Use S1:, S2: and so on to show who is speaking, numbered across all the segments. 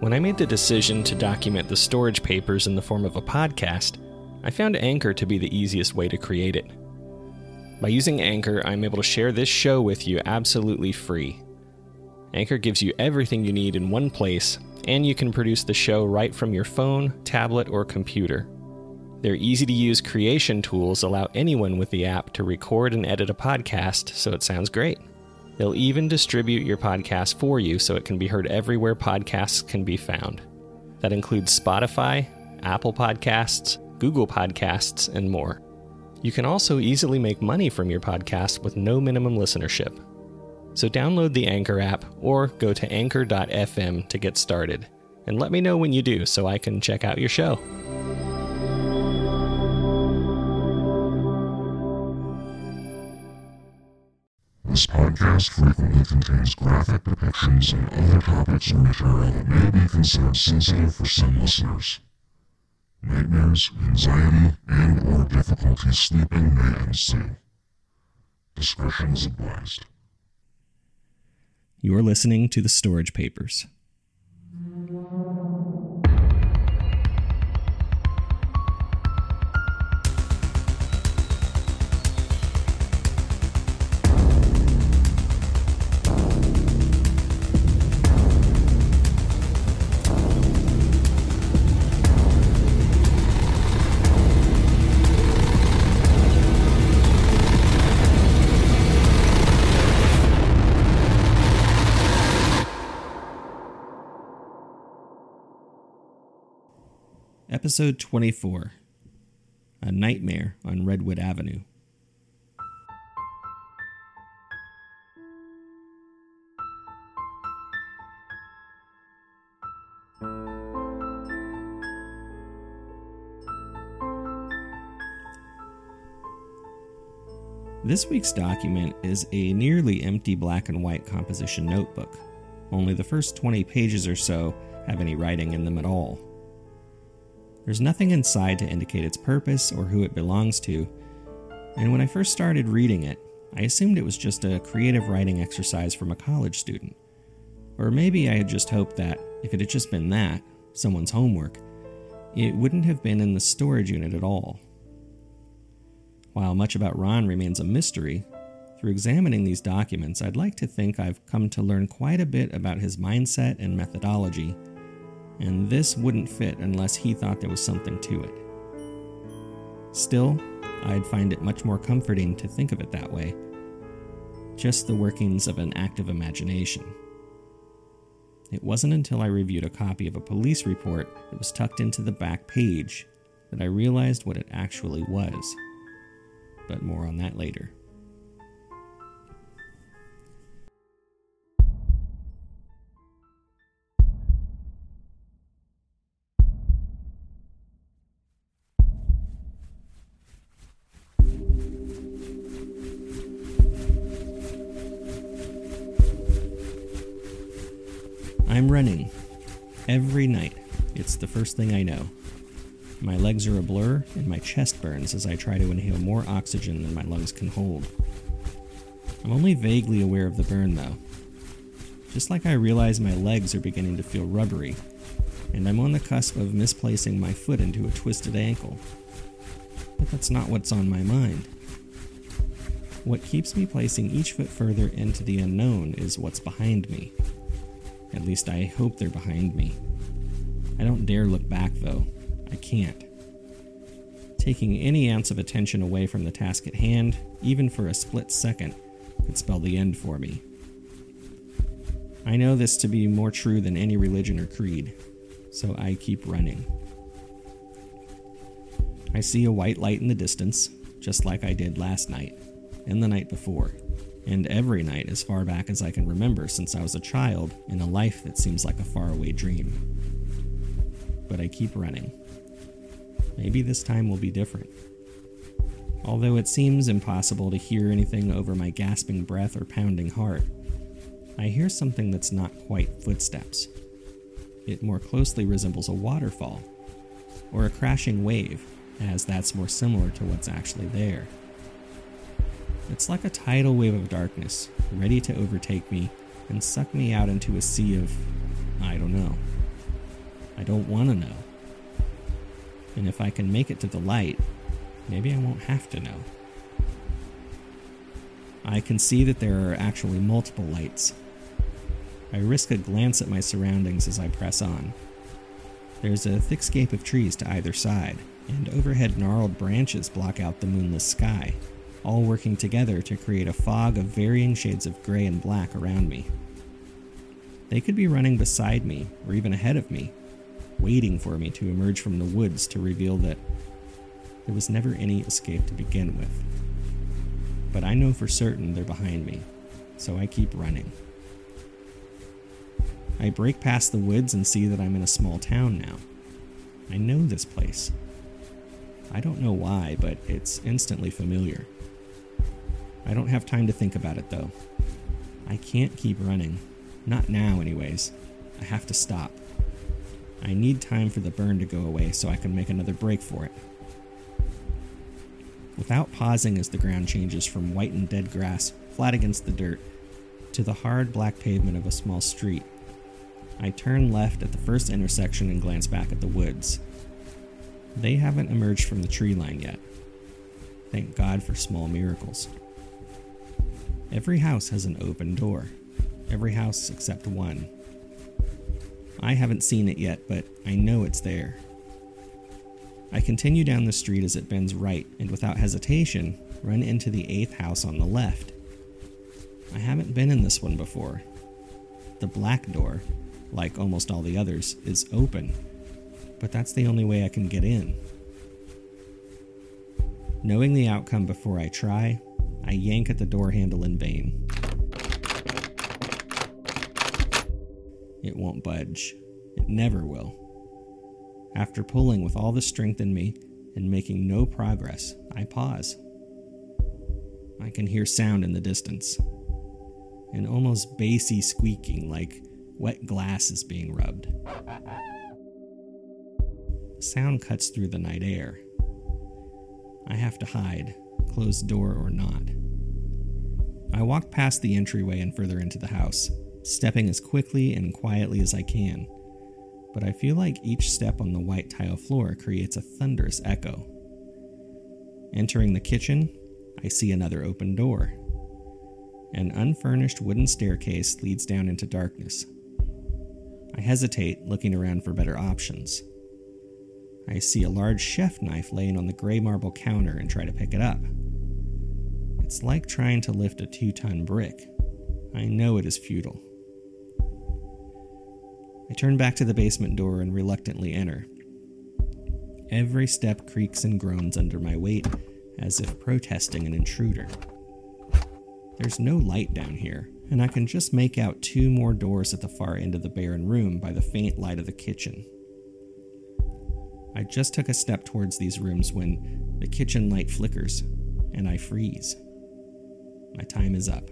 S1: When I made the decision to document the storage papers in the form of a podcast, I found Anchor to be the easiest way to create it. By using Anchor, I'm able to share this show with you absolutely free. Anchor gives you everything you need in one place, and you can produce the show right from your phone, tablet, or computer. Their easy to use creation tools allow anyone with the app to record and edit a podcast so it sounds great. They'll even distribute your podcast for you so it can be heard everywhere podcasts can be found. That includes Spotify, Apple Podcasts, Google Podcasts, and more. You can also easily make money from your podcast with no minimum listenership. So download the Anchor app or go to anchor.fm to get started. And let me know when you do so I can check out your show.
S2: This podcast frequently contains graphic depictions and other topics or material that may be considered sensitive for some listeners. Nightmares, anxiety, and or difficulty sleeping may ensue. Discretion is advised.
S1: You're listening to the Storage Papers. Episode 24 A Nightmare on Redwood Avenue. This week's document is a nearly empty black and white composition notebook. Only the first 20 pages or so have any writing in them at all. There's nothing inside to indicate its purpose or who it belongs to, and when I first started reading it, I assumed it was just a creative writing exercise from a college student. Or maybe I had just hoped that, if it had just been that, someone's homework, it wouldn't have been in the storage unit at all. While much about Ron remains a mystery, through examining these documents, I'd like to think I've come to learn quite a bit about his mindset and methodology, and this wouldn't fit unless he thought there was something to it. Still, I'd find it much more comforting to think of it that way. Just the workings of an active imagination. It wasn't until I reviewed a copy of a police report that was tucked into the back page that I realized what it actually was. But more on that later. First thing I know. My legs are a blur, and my chest burns as I try to inhale more oxygen than my lungs can hold. I'm only vaguely aware of the burn, though. Just like I realize my legs are beginning to feel rubbery, and I'm on the cusp of misplacing my foot into a twisted ankle. But that's not what's on my mind. What keeps me placing each foot further into the unknown is what's behind me. At least I hope they're behind me. I don't dare look back, though. I can't. Taking any ounce of attention away from the task at hand, even for a split second, could spell the end for me. I know this to be more true than any religion or creed, so I keep running. I see a white light in the distance, just like I did last night, and the night before and every night as far back as I can remember since I was a child in a life that seems like a faraway dream. But I keep running. Maybe this time will be different. Although it seems impossible to hear anything over my gasping breath or pounding heart, I hear something that's not quite footsteps. It more closely resembles a waterfall, or a crashing wave, as that's more similar to what's actually there. It's like a tidal wave of darkness, ready to overtake me and suck me out into a sea of, I don't know. I don't want to know. And if I can make it to the light, maybe I won't have to know. I can see that there are actually multiple lights. I risk a glance at my surroundings as I press on. There's a thick scape of trees to either side, and overhead gnarled branches block out the moonless sky, all working together to create a fog of varying shades of gray and black around me. They could be running beside me, or even ahead of me, waiting for me to emerge from the woods to reveal that there was never any escape to begin with. But I know for certain they're behind me, so I keep running. I break past the woods and see that I'm in a small town now. I know this place. I don't know why, but it's instantly familiar. I don't have time to think about it though. I can't keep running. Not now, anyways. I have to stop. I need time for the burn to go away so I can make another break for it. Without pausing as the ground changes from white and dead grass flat against the dirt to the hard black pavement of a small street, I turn left at the first intersection and glance back at the woods. They haven't emerged from the tree line yet. Thank God for small miracles. Every house has an open door. Every house except one. I haven't seen it yet, but I know it's there. I continue down the street as it bends right and without hesitation run into the eighth house on the left. I haven't been in this one before. The black door, like almost all the others, is open, but that's the only way I can get in. Knowing the outcome before I try, I yank at the door handle in vain. It won't budge. It never will. After pulling with all the strength in me and making no progress, I pause. I can hear sound in the distance. An almost bassy squeaking like wet glass is being rubbed. Sound cuts through the night air. I have to hide, closed door or not. I walk past the entryway and further into the house, stepping as quickly and quietly as I can. But I feel like each step on the white tile floor creates a thunderous echo. Entering the kitchen, I see another open door. An unfurnished wooden staircase leads down into darkness. I hesitate, looking around for better options. I see a large chef knife laying on the gray marble counter and try to pick it up. It's like trying to lift a two ton brick. I know it is futile. I turn back to the basement door and reluctantly enter. Every step creaks and groans under my weight, as if protesting an intruder. There's no light down here, and I can just make out two more doors at the far end of the barren room by the faint light of the kitchen. I just took a step towards these rooms when the kitchen light flickers, and I freeze. My time is up.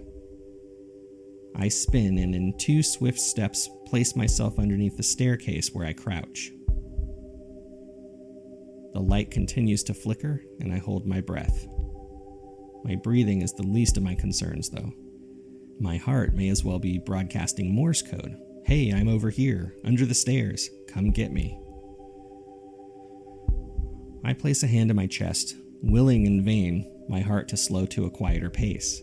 S1: I spin and, in two swift steps, place myself underneath the staircase where I crouch. The light continues to flicker, and I hold my breath. My breathing is the least of my concerns, though. My heart may as well be broadcasting Morse code. Hey, I'm over here, under the stairs. Come get me. I place a hand on my chest, willing in vain my heart to slow to a quieter pace.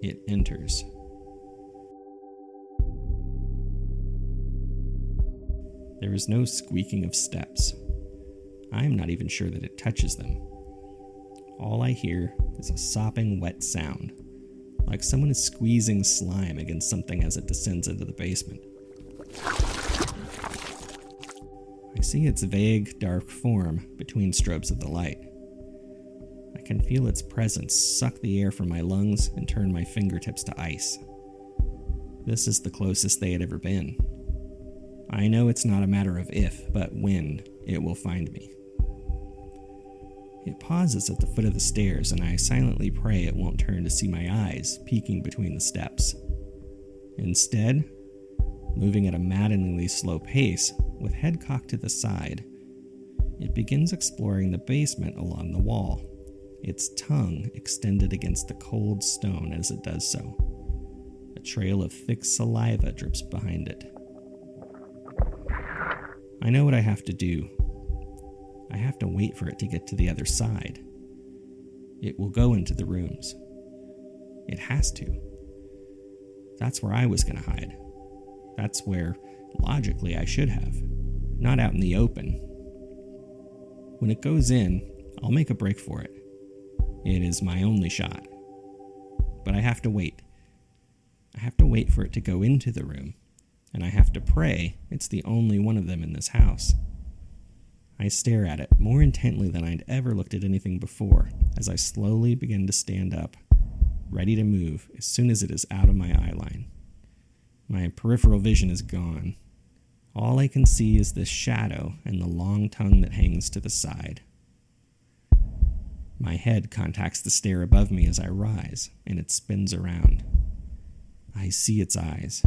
S1: It enters. There is no squeaking of steps. I am not even sure that it touches them. All I hear is a sopping, wet sound, like someone is squeezing slime against something as it descends into the basement. I see its vague, dark form between strobes of the light. I can feel its presence suck the air from my lungs and turn my fingertips to ice. This is the closest they had ever been. I know it's not a matter of if, but when it will find me. It pauses at the foot of the stairs, and I silently pray it won't turn to see my eyes peeking between the steps. Instead, moving at a maddeningly slow pace, with head cocked to the side, it begins exploring the basement along the wall, its tongue extended against the cold stone as it does so. A trail of thick saliva drips behind it. I know what I have to do. I have to wait for it to get to the other side. It will go into the rooms. It has to. That's where I was going to hide. That's where, logically, I should have. Not out in the open. When it goes in, I'll make a break for it. It is my only shot. But I have to wait. I have to wait for it to go into the room, and I have to pray it's the only one of them in this house. I stare at it more intently than I'd ever looked at anything before as I slowly begin to stand up, ready to move as soon as it is out of my eye line. My peripheral vision is gone. All I can see is this shadow and the long tongue that hangs to the side. My head contacts the stair above me as I rise, and it spins around. I see its eyes.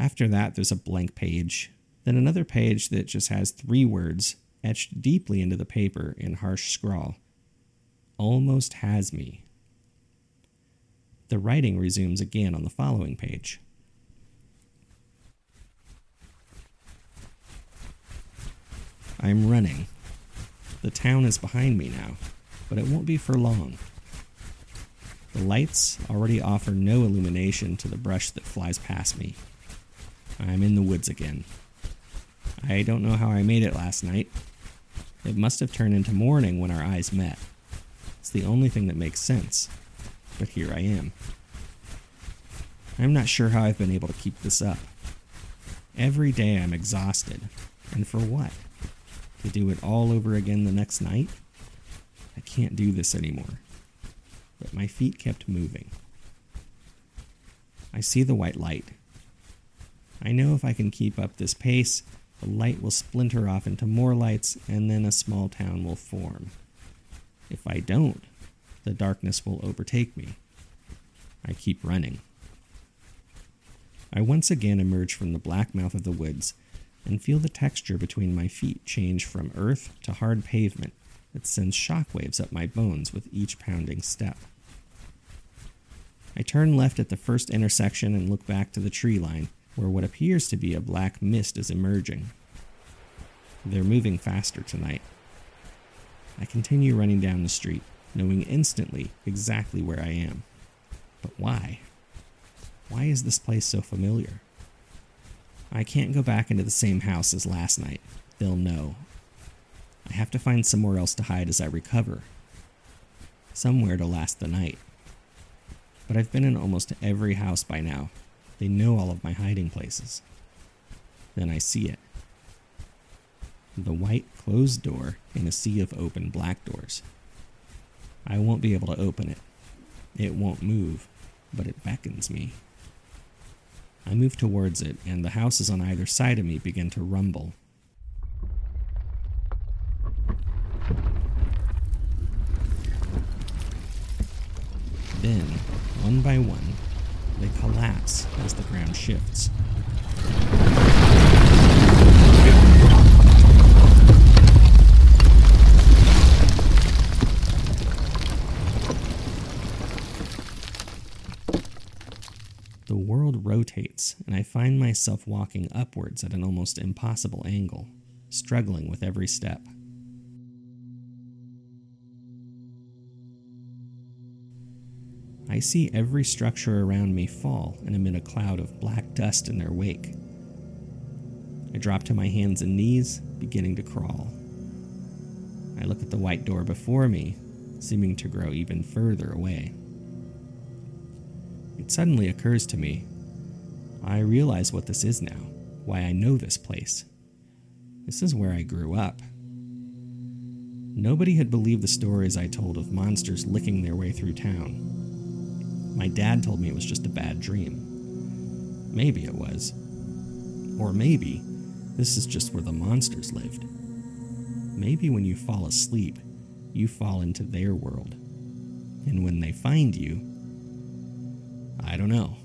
S1: After that, there's a blank page, then another page that just has three words etched deeply into the paper in harsh scrawl Almost has me. The writing resumes again on the following page. I'm running. The town is behind me now, but it won't be for long. The lights already offer no illumination to the brush that flies past me. I'm in the woods again. I don't know how I made it last night. It must have turned into morning when our eyes met. It's the only thing that makes sense. But here I am. I'm not sure how I've been able to keep this up. Every day I'm exhausted. And for what? To do it all over again the next night? I can't do this anymore. But my feet kept moving. I see the white light. I know if I can keep up this pace, the light will splinter off into more lights and then a small town will form. If I don't, the darkness will overtake me. I keep running. I once again emerge from the black mouth of the woods and feel the texture between my feet change from earth to hard pavement that sends shockwaves up my bones with each pounding step. I turn left at the first intersection and look back to the tree line, where what appears to be a black mist is emerging. They're moving faster tonight. I continue running down the street, knowing instantly exactly where I am. But why? Why is this place so familiar? I can't go back into the same house as last night. They'll know. I have to find somewhere else to hide as I recover. Somewhere to last the night. But I've been in almost every house by now. They know all of my hiding places. Then I see it. The white closed door in a sea of open black doors. I won't be able to open it. It won't move, but it beckons me. I move towards it, and the houses on either side of me begin to rumble. Then, one by one, they collapse as the ground shifts. the world rotates, and I find myself walking upwards at an almost impossible angle, struggling with every step. I see every structure around me fall and emit a cloud of black dust in their wake. I drop to my hands and knees, beginning to crawl. I look at the white door before me, seeming to grow even further away. It suddenly occurs to me. I realize what this is now, why I know this place. This is where I grew up. Nobody had believed the stories I told of monsters licking their way through town. My dad told me it was just a bad dream. Maybe it was. Or maybe this is just where the monsters lived. Maybe when you fall asleep, you fall into their world. And when they find you, I don't know.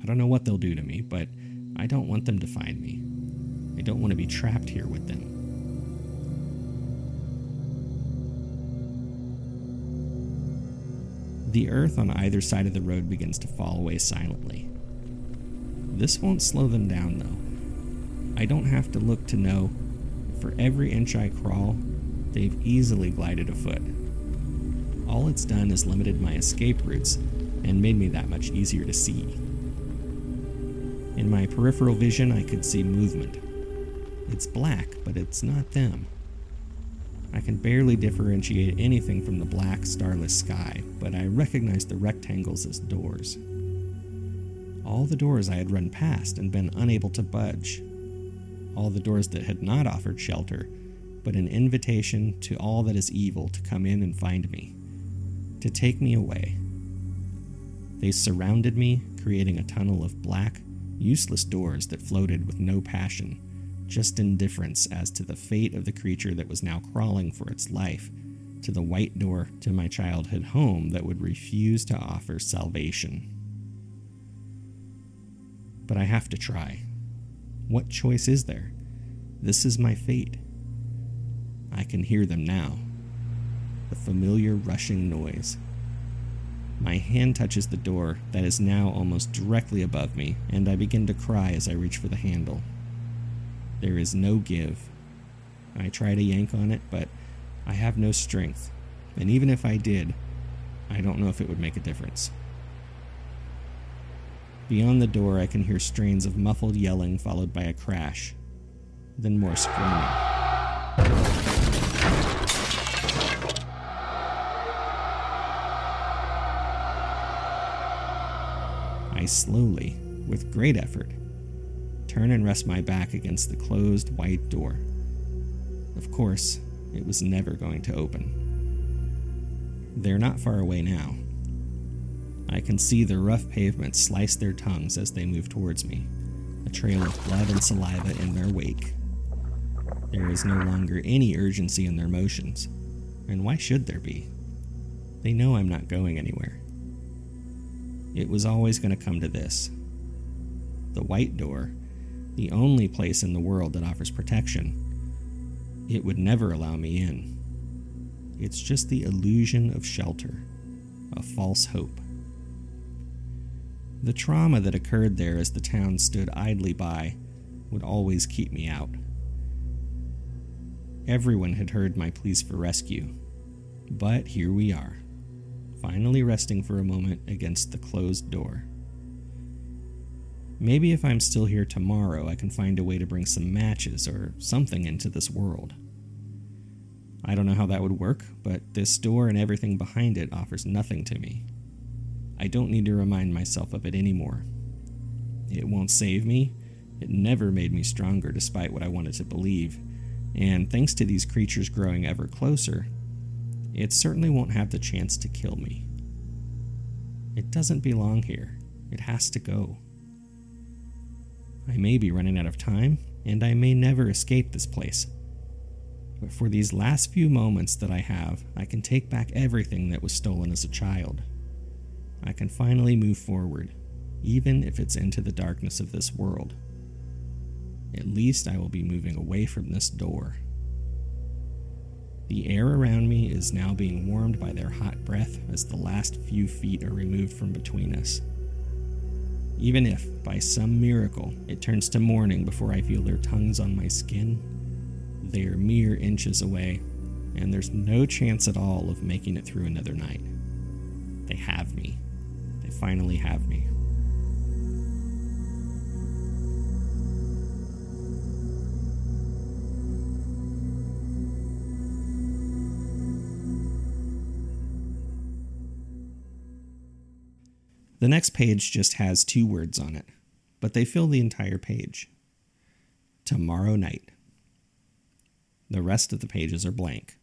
S1: I don't know what they'll do to me, but I don't want them to find me. I don't want to be trapped here with them. The earth on either side of the road begins to fall away silently. This won't slow them down, though. I don't have to look to know. For every inch I crawl, they've easily glided a foot. All it's done is limited my escape routes and made me that much easier to see. In my peripheral vision, I could see movement. It's black, but it's not them. I can barely differentiate anything from the black, starless sky, but I recognize the rectangles as doors. All the doors I had run past and been unable to budge. All the doors that had not offered shelter, but an invitation to all that is evil to come in and find me, to take me away. They surrounded me, creating a tunnel of black, useless doors that floated with no passion, just indifference as to the fate of the creature that was now crawling for its life, to the white door to my childhood home that would refuse to offer salvation. But I have to try. What choice is there? This is my fate. I can hear them now. The familiar rushing noise. My hand touches the door that is now almost directly above me, and I begin to cry as I reach for the handle. There is no give. I try to yank on it, but I have no strength, and even if I did, I don't know if it would make a difference. Beyond the door, I can hear strains of muffled yelling followed by a crash, then more screaming. I slowly, with great effort, turn and rest my back against the closed white door. Of course, it was never going to open. They're not far away now, I can see the rough pavement slice their tongues as they move towards me, a trail of blood and saliva in their wake. There is no longer any urgency in their motions, and why should there be? They know I'm not going anywhere. It was always going to come to this. The white door, the only place in the world that offers protection, it would never allow me in. It's just the illusion of shelter, a false hope. The trauma that occurred there as the town stood idly by would always keep me out. Everyone had heard my pleas for rescue, but here we are, finally resting for a moment against the closed door. Maybe if I'm still here tomorrow, I can find a way to bring some matches or something into this world. I don't know how that would work, but this door and everything behind it offers nothing to me. I don't need to remind myself of it anymore. It won't save me. It never made me stronger despite what I wanted to believe. And thanks to these creatures growing ever closer, it certainly won't have the chance to kill me. It doesn't belong here. It has to go. I may be running out of time, and I may never escape this place. But for these last few moments that I have, I can take back everything that was stolen as a child. I can finally move forward, even if it's into the darkness of this world. At least I will be moving away from this door. The air around me is now being warmed by their hot breath as the last few feet are removed from between us. Even if, by some miracle, it turns to morning before I feel their tongues on my skin, they are mere inches away, and there's no chance at all of making it through another night. They have me They finally have me. The next page just has two words on it, but they fill the entire page. Tomorrow night. The rest of the pages are blank.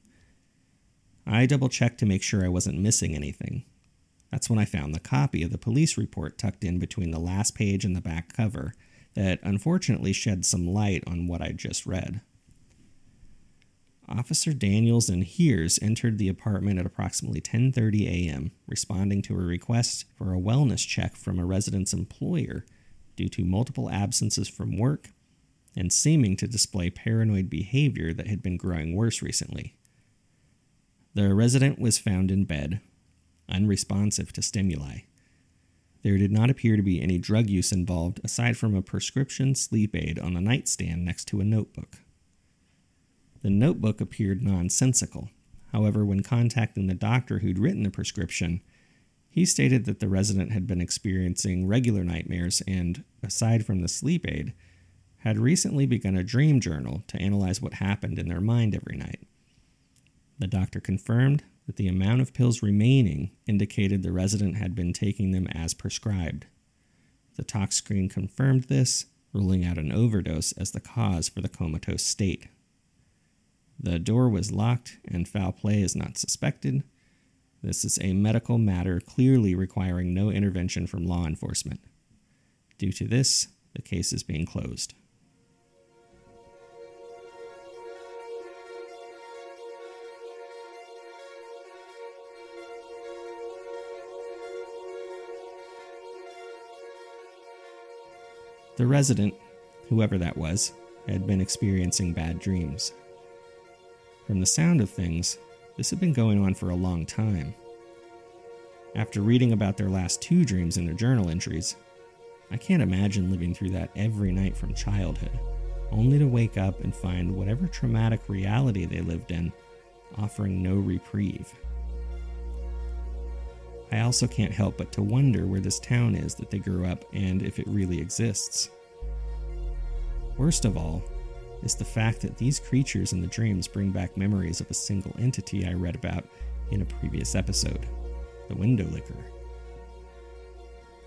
S1: I double checked to make sure I wasn't missing anything, that's when I found the copy of the police report tucked in between the last page and the back cover that unfortunately shed some light on what I'd just read. Officer Daniels and Hears entered the apartment at approximately 10:30 a.m., responding to a request for a wellness check from a resident's employer due to multiple absences from work and seeming to display paranoid behavior that had been growing worse recently. The resident was found in bed, unresponsive to stimuli. There did not appear to be any drug use involved aside from a prescription sleep aid on the nightstand next to a notebook. The notebook appeared nonsensical. However, when contacting the doctor who'd written the prescription, he stated that the resident had been experiencing regular nightmares and, aside from the sleep aid, had recently begun a dream journal to analyze what happened in their mind every night. The doctor confirmed that the amount of pills remaining indicated the resident had been taking them as prescribed. The tox screen confirmed this, ruling out an overdose as the cause for the comatose state. The door was locked and foul play is not suspected. This is a medical matter clearly requiring no intervention from law enforcement. Due to this, the case is being closed. The resident, whoever that was, had been experiencing bad dreams. From the sound of things, this had been going on for a long time. After reading about their last two dreams in their journal entries, I can't imagine living through that every night from childhood, only to wake up and find whatever traumatic reality they lived in offering no reprieve. I also can't help but to wonder where this town is that they grew up and if it really exists. Worst of all is the fact that these creatures in the dreams bring back memories of a single entity I read about in a previous episode the window licker.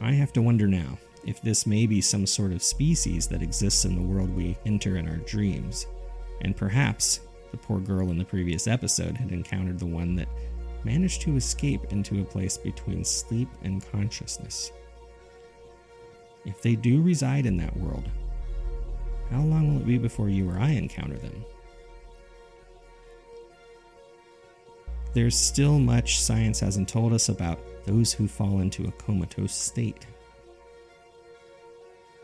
S1: I have to wonder now if this may be some sort of species that exists in the world we enter in our dreams, and perhaps the poor girl in the previous episode had encountered the one that managed to escape into a place between sleep and consciousness. If they do reside in that world, how long will it be before you or I encounter them? There's still much science hasn't told us about those who fall into a comatose state.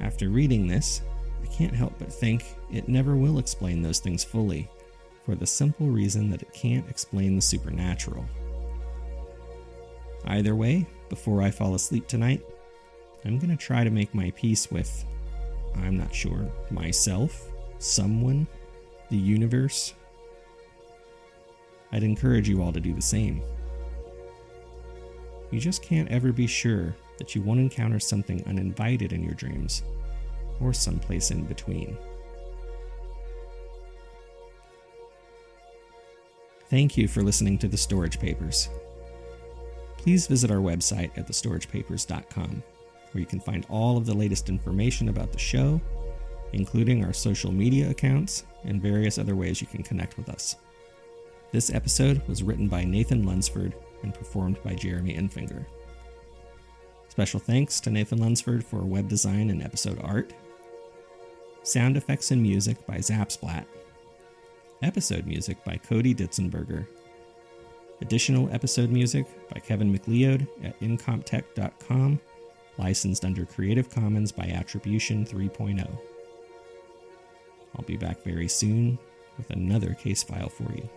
S1: After reading this, I can't help but think it never will explain those things fully, for the simple reason that it can't explain the supernatural. Either way, before I fall asleep tonight, I'm going to try to make my peace with, I'm not sure, myself, someone, the universe. I'd encourage you all to do the same. You just can't ever be sure that you won't encounter something uninvited in your dreams, or someplace in between. Thank you for listening to the Storage Papers please visit our website at thestoragepapers.com, where you can find all of the latest information about the show, including our social media accounts and various other ways you can connect with us. This episode was written by Nathan Lunsford and performed by Jeremy Enfinger. Special thanks to Nathan Lunsford for web design and episode art. Sound effects and music by Zapsplat. Episode music by Cody Ditzenberger Additional episode music by Kevin MacLeod at incompetech.com, licensed under Creative Commons by Attribution 3.0. I'll be back very soon with another case file for you.